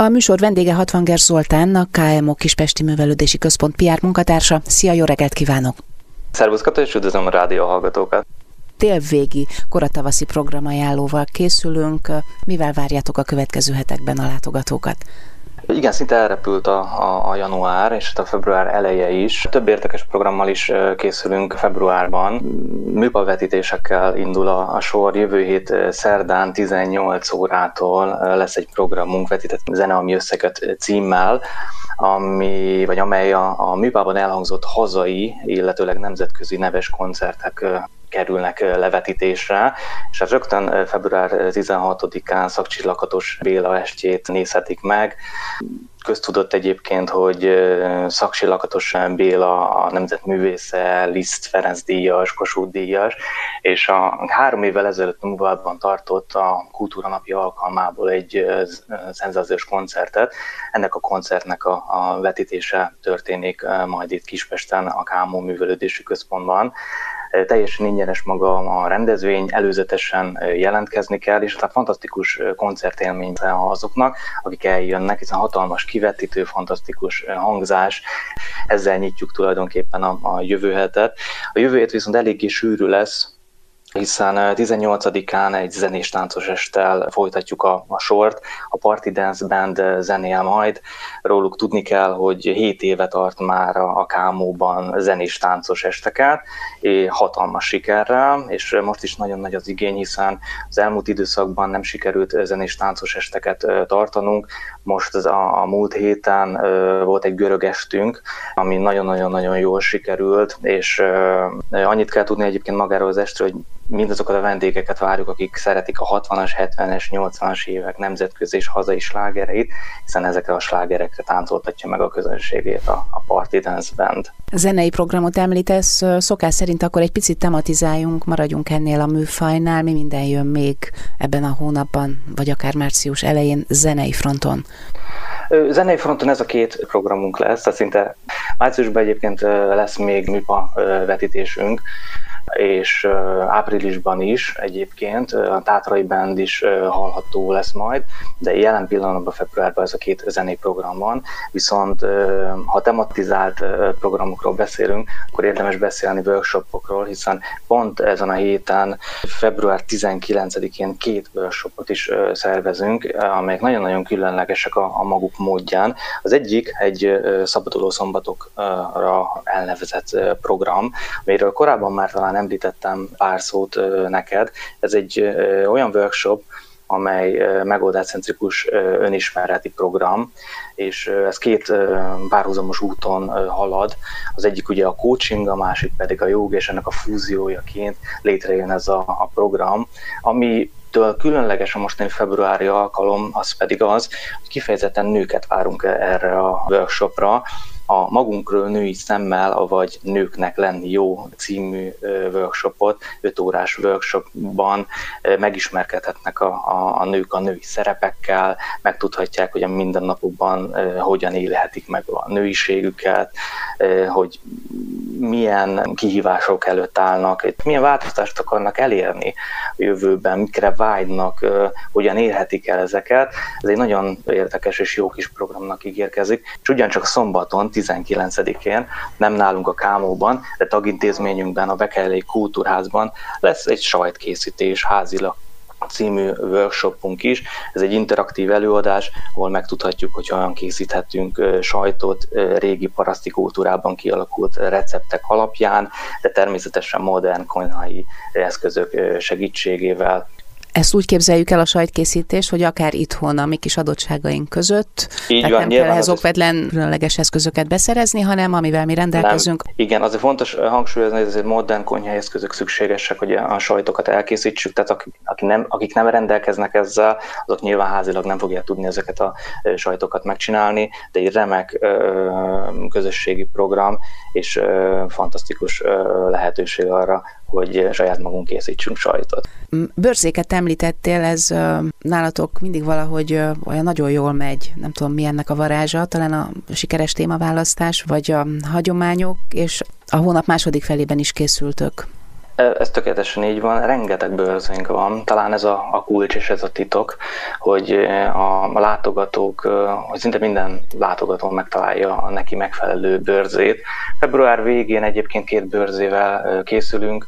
A műsor vendége Hatvanger Zoltán, a KMO Kispesti Művelődési Központ PR munkatársa. Szia, jó reggelt kívánok! Szervusz Kata, és üdvözlöm a rádió hallgatókat! Télvégi koratavaszi programajánlóval készülünk. Mivel várjátok a következő hetekben a látogatókat? Igen, szinte elrepült a, a, a január és a február eleje is. Több érdekes programmal is készülünk februárban. Műpavetítésekkel indul a, a sor. Jövő hét szerdán 18 órától lesz egy programunk vetített zene, ami összeköt címmel ami, vagy amely a, a műpában elhangzott hazai, illetőleg nemzetközi neves koncertek kerülnek levetítésre, és hát rögtön február 16-án Szakcsillakatos Béla estjét nézhetik meg. Köztudott egyébként, hogy Szaksi Lakatos Béla a nemzetművésze, Liszt Ferenc díjas, Kossuth díjas, és a három évvel ezelőtt Múvádban tartott a Kultúra Napja alkalmából egy szenzációs koncertet. Ennek a koncertnek a, a vetítése történik majd itt Kispesten, a Kámó Művelődési Központban teljesen ingyenes maga a rendezvény, előzetesen jelentkezni kell, és tehát fantasztikus koncertélmény azoknak, akik eljönnek, hiszen hatalmas kivetítő, fantasztikus hangzás, ezzel nyitjuk tulajdonképpen a, a jövő hetet. A jövő hét viszont eléggé sűrű lesz, hiszen 18-án egy zenés táncos estel folytatjuk a, a sort, a Party Dance Band zenél majd. Róluk tudni kell, hogy 7 éve tart már a, a Kámóban zenés táncos esteket, és hatalmas sikerrel, és most is nagyon nagy az igény, hiszen az elmúlt időszakban nem sikerült zenés táncos esteket tartanunk. Most a, a múlt héten volt egy görög estünk, ami nagyon-nagyon-nagyon jól sikerült, és annyit kell tudni egyébként magáról az estről, hogy mindazokat a vendégeket várjuk, akik szeretik a 60-as, 70-es, 80-as évek nemzetközi és hazai slágereit, hiszen ezekre a slágerekre táncoltatja meg a közönségét a, a Party Dance Band. A zenei programot említesz, szokás szerint akkor egy picit tematizáljunk, maradjunk ennél a műfajnál, mi minden jön még ebben a hónapban, vagy akár március elején zenei fronton? Zenei fronton ez a két programunk lesz, tehát szinte márciusban egyébként lesz még műpa vetítésünk, és áprilisban is egyébként a Tátrai Band is hallható lesz majd, de jelen pillanatban februárban ez a két zenei program van, viszont ha tematizált programokról beszélünk, akkor érdemes beszélni workshopokról, hiszen pont ezen a héten, február 19-én két workshopot is szervezünk, amelyek nagyon-nagyon különlegesek a, a maguk módján. Az egyik egy szabaduló szombatokra elnevezett program, amiről korábban már talán említettem pár szót neked. Ez egy olyan workshop, amely megoldáscentrikus önismereti program, és ez két párhuzamos úton halad. Az egyik ugye a coaching, a másik pedig a jog, és ennek a fúziójaként létrejön ez a, program, ami különleges a mostani februári alkalom, az pedig az, hogy kifejezetten nőket várunk erre a workshopra, a Magunkról női szemmel, avagy Nőknek lenni jó című workshopot, 5 órás workshopban megismerkedhetnek a, a, a nők a női szerepekkel, megtudhatják, hogy a mindennapokban hogyan élhetik meg a nőiségüket, hogy milyen kihívások előtt állnak, milyen változást akarnak elérni a jövőben, mikre vágynak, hogyan érhetik el ezeket. Ez egy nagyon érdekes és jó kis programnak ígérkezik, és ugyancsak szombaton, 19-én, nem nálunk a Kámóban, de tagintézményünkben, a Bekelei Kultúrházban lesz egy sajtkészítés házilag című workshopunk is. Ez egy interaktív előadás, ahol megtudhatjuk, hogy hogyan készíthetünk sajtot régi paraszti kultúrában kialakult receptek alapján, de természetesen modern konyhai eszközök segítségével ezt úgy képzeljük el a sajtkészítés, hogy akár itthon a mi kis adottságaink között, Így tehát van, nem kell ehhez okvetlen különleges eszközöket beszerezni, hanem amivel mi rendelkezünk. Nem. Igen, azért fontos hangsúlyozni, hogy ezért modern konyhai eszközök szükségesek, hogy a sajtokat elkészítsük, tehát akik, akik, nem, akik nem rendelkeznek ezzel, azok nyilván házilag nem fogják tudni ezeket a sajtokat megcsinálni, de egy remek közösségi program, és fantasztikus lehetőség arra, hogy saját magunk készítsünk sajtot. Bőrzéket említettél, ez nálatok mindig valahogy olyan nagyon jól megy, nem tudom mi ennek a varázsa, talán a sikeres témaválasztás, vagy a hagyományok, és a hónap második felében is készültök Ez tökéletesen így van, rengeteg bőrzénk van, talán ez a, a kulcs és ez a titok, hogy a, a látogatók, hogy szinte minden látogató megtalálja a neki megfelelő bőrzét. Február végén egyébként két bőrzével készülünk,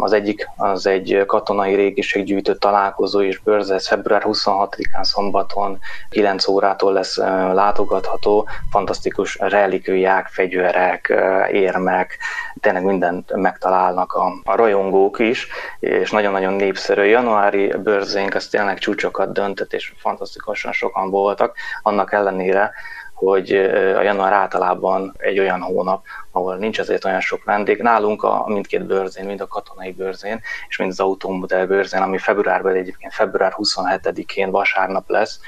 az egyik az egy katonai régiséggyűjtő találkozó és bőrze, ez február 26-án szombaton 9 órától lesz látogatható, fantasztikus relikviák, fegyverek, érmek, tényleg mindent megtalálnak a, a rajongók is, és nagyon-nagyon népszerű. Januári bőrzénk az tényleg csúcsokat döntött, és fantasztikusan sokan voltak, annak ellenére, hogy a január általában egy olyan hónap, ahol nincs azért olyan sok vendég. Nálunk a mindkét bőrzén, mind a katonai bőrzén, és mind az autómodell bőrzén, ami februárban egyébként február 27-én vasárnap lesz,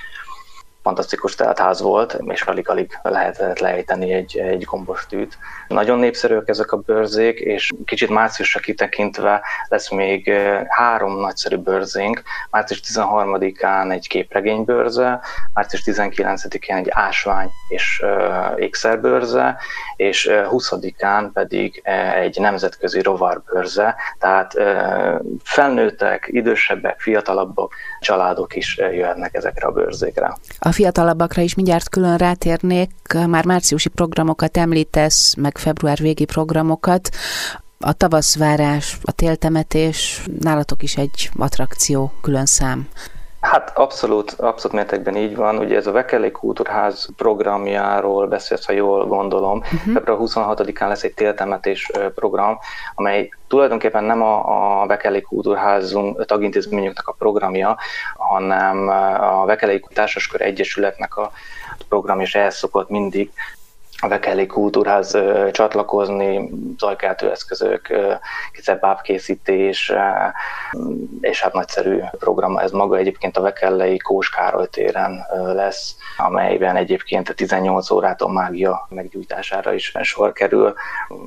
fantasztikus teltház volt, és alig-alig lehetett lejteni egy, egy gombos tűt. Nagyon népszerűek ezek a bőrzék, és kicsit márciusra kitekintve lesz még három nagyszerű bőrzénk. Március 13-án egy képregénybőrze, március 19-én egy ásvány és uh, ékszerbőrze, és uh, 20-án pedig uh, egy nemzetközi rovarbőrze, tehát uh, felnőttek, idősebbek, fiatalabbak, családok is jöhetnek ezekre a bőrzékre. A fiatalabbakra is mindjárt külön rátérnék, már márciusi programokat említesz, meg február végi programokat. A tavaszvárás, a téltemetés, nálatok is egy attrakció, külön szám. Hát abszolút, abszolút mértékben így van. Ugye ez a Vekeli Kultúrház programjáról beszélsz, ha jól gondolom. Uh-huh. Február 26-án lesz egy téltemetés program, amely tulajdonképpen nem a, a Vekeli Kultúrházunk tagintézményüknek a programja, hanem a Vekeli Társaskör Egyesületnek a program, és ehhez szokott mindig a Vekeli Kultúrház ö, csatlakozni, zajkeltő eszközök, bábkészítés, és hát nagyszerű program. Ez maga egyébként a Vekellei Kós Károly téren lesz, amelyben egyébként a 18 órától mágia meggyújtására is sor kerül,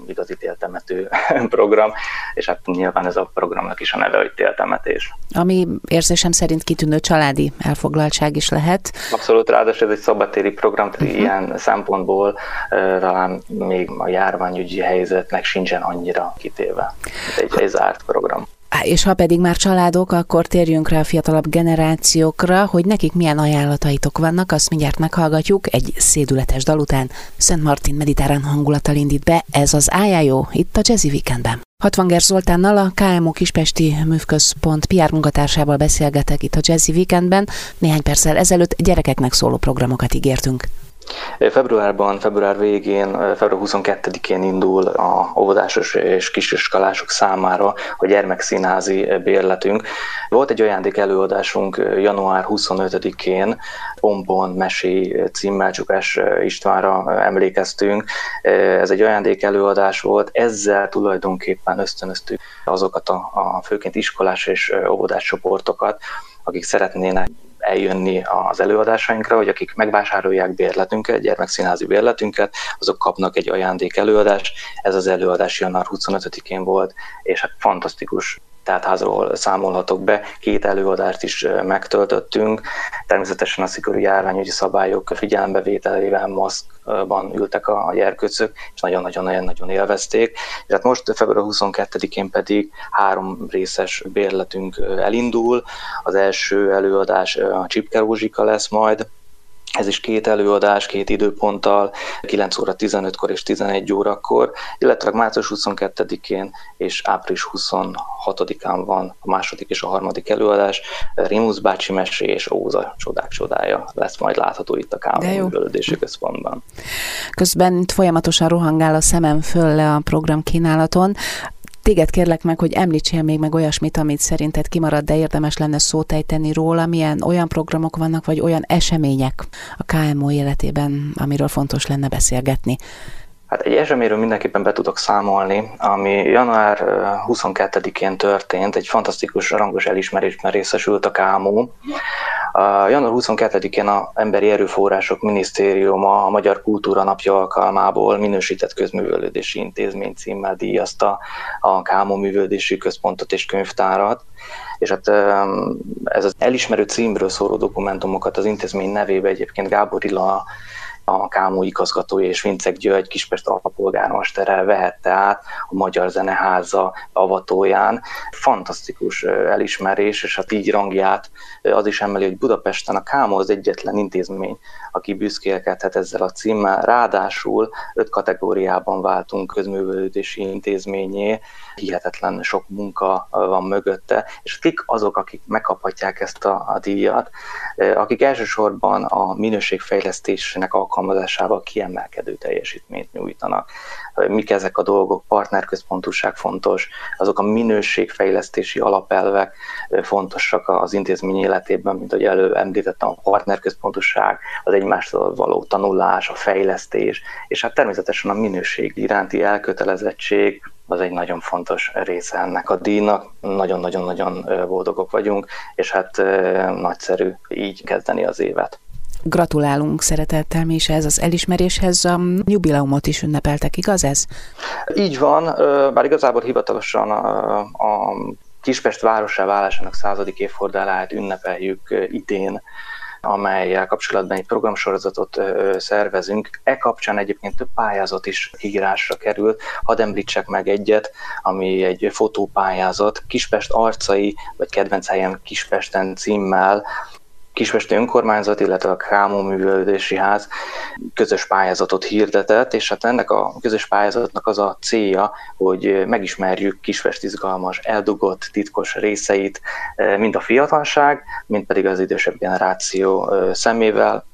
igazi téltemető program, és hát nyilván ez a programnak is a neve, hogy téltemetés. Ami érzésem szerint kitűnő családi elfoglaltság is lehet. Abszolút, ráadásul ez egy szabadtéri program, tehát uh-huh. ilyen szempontból talán még a járványügyi helyzetnek sincsen annyira kitéve, egy, egy zárt program. És ha pedig már családok, akkor térjünk rá a fiatalabb generációkra, hogy nekik milyen ajánlataitok vannak, azt mindjárt meghallgatjuk. Egy szédületes dal után Szent Martin mediterrán hangulattal indít be, ez az Ájájó, itt a Jazzy Weekendben. Hatvanger Zoltánnal a KMO Kispesti Művközpont PR munkatársával beszélgetek itt a Jazzy Weekendben. Néhány perccel ezelőtt gyerekeknek szóló programokat ígértünk. Februárban, február végén, február 22-én indul a óvodásos és kisiskolások számára a gyermekszínházi bérletünk. Volt egy ajándék előadásunk január 25-én, Pompon Mesé címmel Csukás Istvánra emlékeztünk. Ez egy ajándék előadás volt, ezzel tulajdonképpen ösztönöztük azokat a, a főként iskolás és óvodás csoportokat, akik szeretnének eljönni az előadásainkra, hogy akik megvásárolják bérletünket, gyermekszínházi bérletünket, azok kapnak egy ajándék előadást. Ez az előadás január 25-én volt, és hát fantasztikus házról számolhatok be. Két előadást is megtöltöttünk. Természetesen a szigorú járványügyi szabályok figyelembevételével maszkban ültek a gyerkőcök, és nagyon-nagyon-nagyon élvezték. És hát most február 22-én pedig három részes bérletünk elindul. Az első előadás a Csipke Rózsika lesz majd, ez is két előadás, két időponttal, 9 óra 15-kor és 11 órakor, illetve március 22-én és április 26-án van a második és a harmadik előadás. Rimusz bácsi mesé és Óza csodák csodája lesz majd látható itt a Kámon Művelődési Központban. Közben folyamatosan rohangál a szemem föl le a program kínálaton. Téged kérlek meg, hogy említsél még meg olyasmit, amit szerinted kimarad, de érdemes lenne szót ejteni róla, milyen olyan programok vannak, vagy olyan események a KMO életében, amiről fontos lenne beszélgetni. Hát egy eseményről mindenképpen be tudok számolni, ami január 22-én történt, egy fantasztikus rangos elismerésben részesült a KMO. A január 22-én a Emberi Erőforrások Minisztériuma a Magyar Kultúra Napja alkalmából minősített közművelődési intézmény címmel díjazta a KMO művelődési központot és könyvtárat és hát ez az elismerő címről szóló dokumentumokat az intézmény nevébe egyébként Gábor Ila a Kámó igazgatója és Vincek György Kispest alpolgármestere vehette át a Magyar Zeneháza avatóján. Fantasztikus elismerés, és hát így rangját az is emeli, hogy Budapesten a Kámó az egyetlen intézmény, aki büszkélkedhet ezzel a címmel. Ráadásul öt kategóriában váltunk közművelődési intézményé, hihetetlen sok munka van mögötte, és kik azok, akik megkaphatják ezt a, a díjat, akik elsősorban a minőségfejlesztésnek alkalmazásával kiemelkedő teljesítményt nyújtanak. Mik ezek a dolgok? Partnerközpontúság fontos, azok a minőségfejlesztési alapelvek fontosak az intézmény életében, mint ahogy előbb említettem, a partnerközpontúság, az egymástól való tanulás, a fejlesztés, és hát természetesen a minőség iránti elkötelezettség, az egy nagyon fontos része ennek a díjnak. Nagyon-nagyon-nagyon boldogok vagyunk, és hát nagyszerű így kezdeni az évet. Gratulálunk szeretettel mi is ez az elismeréshez. A jubileumot is ünnepeltek, igaz ez? Így van, bár igazából hivatalosan a, a Kispest városá válásának századik évfordulóját ünnepeljük idén, amelyel kapcsolatban egy programsorozatot szervezünk. E kapcsán egyébként több pályázat is kiírásra került. Hadd említsek meg egyet, ami egy fotópályázat, Kispest arcai, vagy kedvenc helyem Kispesten címmel Kispesti Önkormányzat, illetve a Kámó Művelődési Ház közös pályázatot hirdetett, és hát ennek a közös pályázatnak az a célja, hogy megismerjük Kispest izgalmas, eldugott, titkos részeit, mind a fiatalság, mind pedig az idősebb generáció szemével,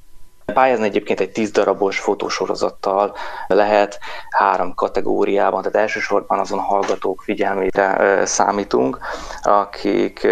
Pályázni egyébként egy 10 darabos fotósorozattal lehet három kategóriában, tehát elsősorban azon hallgatók figyelmére számítunk, akik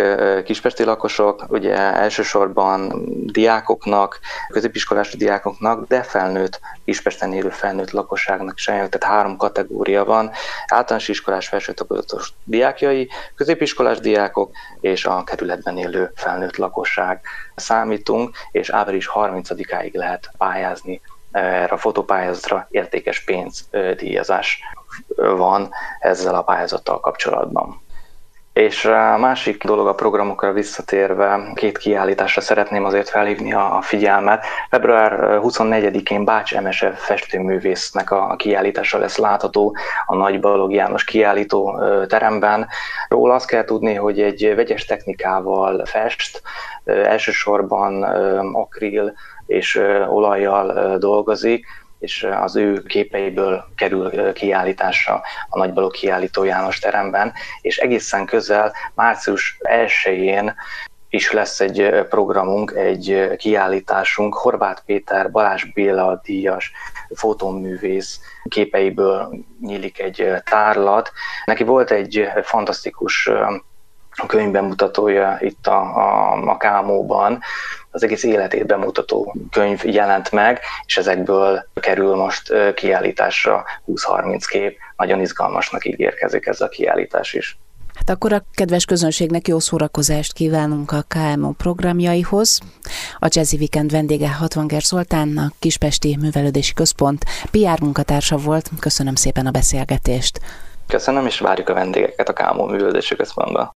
kispesti lakosok, ugye elsősorban diákoknak, középiskolás diákoknak, de felnőtt, Kispesten élő felnőtt lakosságnak is tehát három kategória van, általános iskolás felsőoktatós diákjai, középiskolás diákok és a kerületben élő felnőtt lakosság számítunk, és április 30-áig lehet pályázni erre a fotópályázatra értékes pénzdíjazás van ezzel a pályázattal kapcsolatban. És a másik dolog a programokra visszatérve, két kiállításra szeretném azért felhívni a figyelmet. Február 24-én Bács Emese festőművésznek a kiállítása lesz látható a Nagy Balog János kiállító teremben. Róla azt kell tudni, hogy egy vegyes technikával fest, elsősorban akril és olajjal dolgozik, és az ő képeiből kerül kiállításra a Nagybaló kiállító János teremben, és egészen közel március 1-én is lesz egy programunk, egy kiállításunk, Horváth Péter, Balázs Béla díjas fotóművész képeiből nyílik egy tárlat. Neki volt egy fantasztikus könyvbemutatója itt a, a, a Kámóban, az egész életét bemutató könyv jelent meg, és ezekből kerül most kiállításra 20-30 kép. Nagyon izgalmasnak ígérkezik ez a kiállítás is. Hát akkor a kedves közönségnek jó szórakozást kívánunk a KMO programjaihoz. A Jazzy Weekend vendége Hatvanger Zoltánnak, Kispesti Művelődési Központ PR munkatársa volt. Köszönöm szépen a beszélgetést. Köszönöm, és várjuk a vendégeket a KMO Művelődési Központba.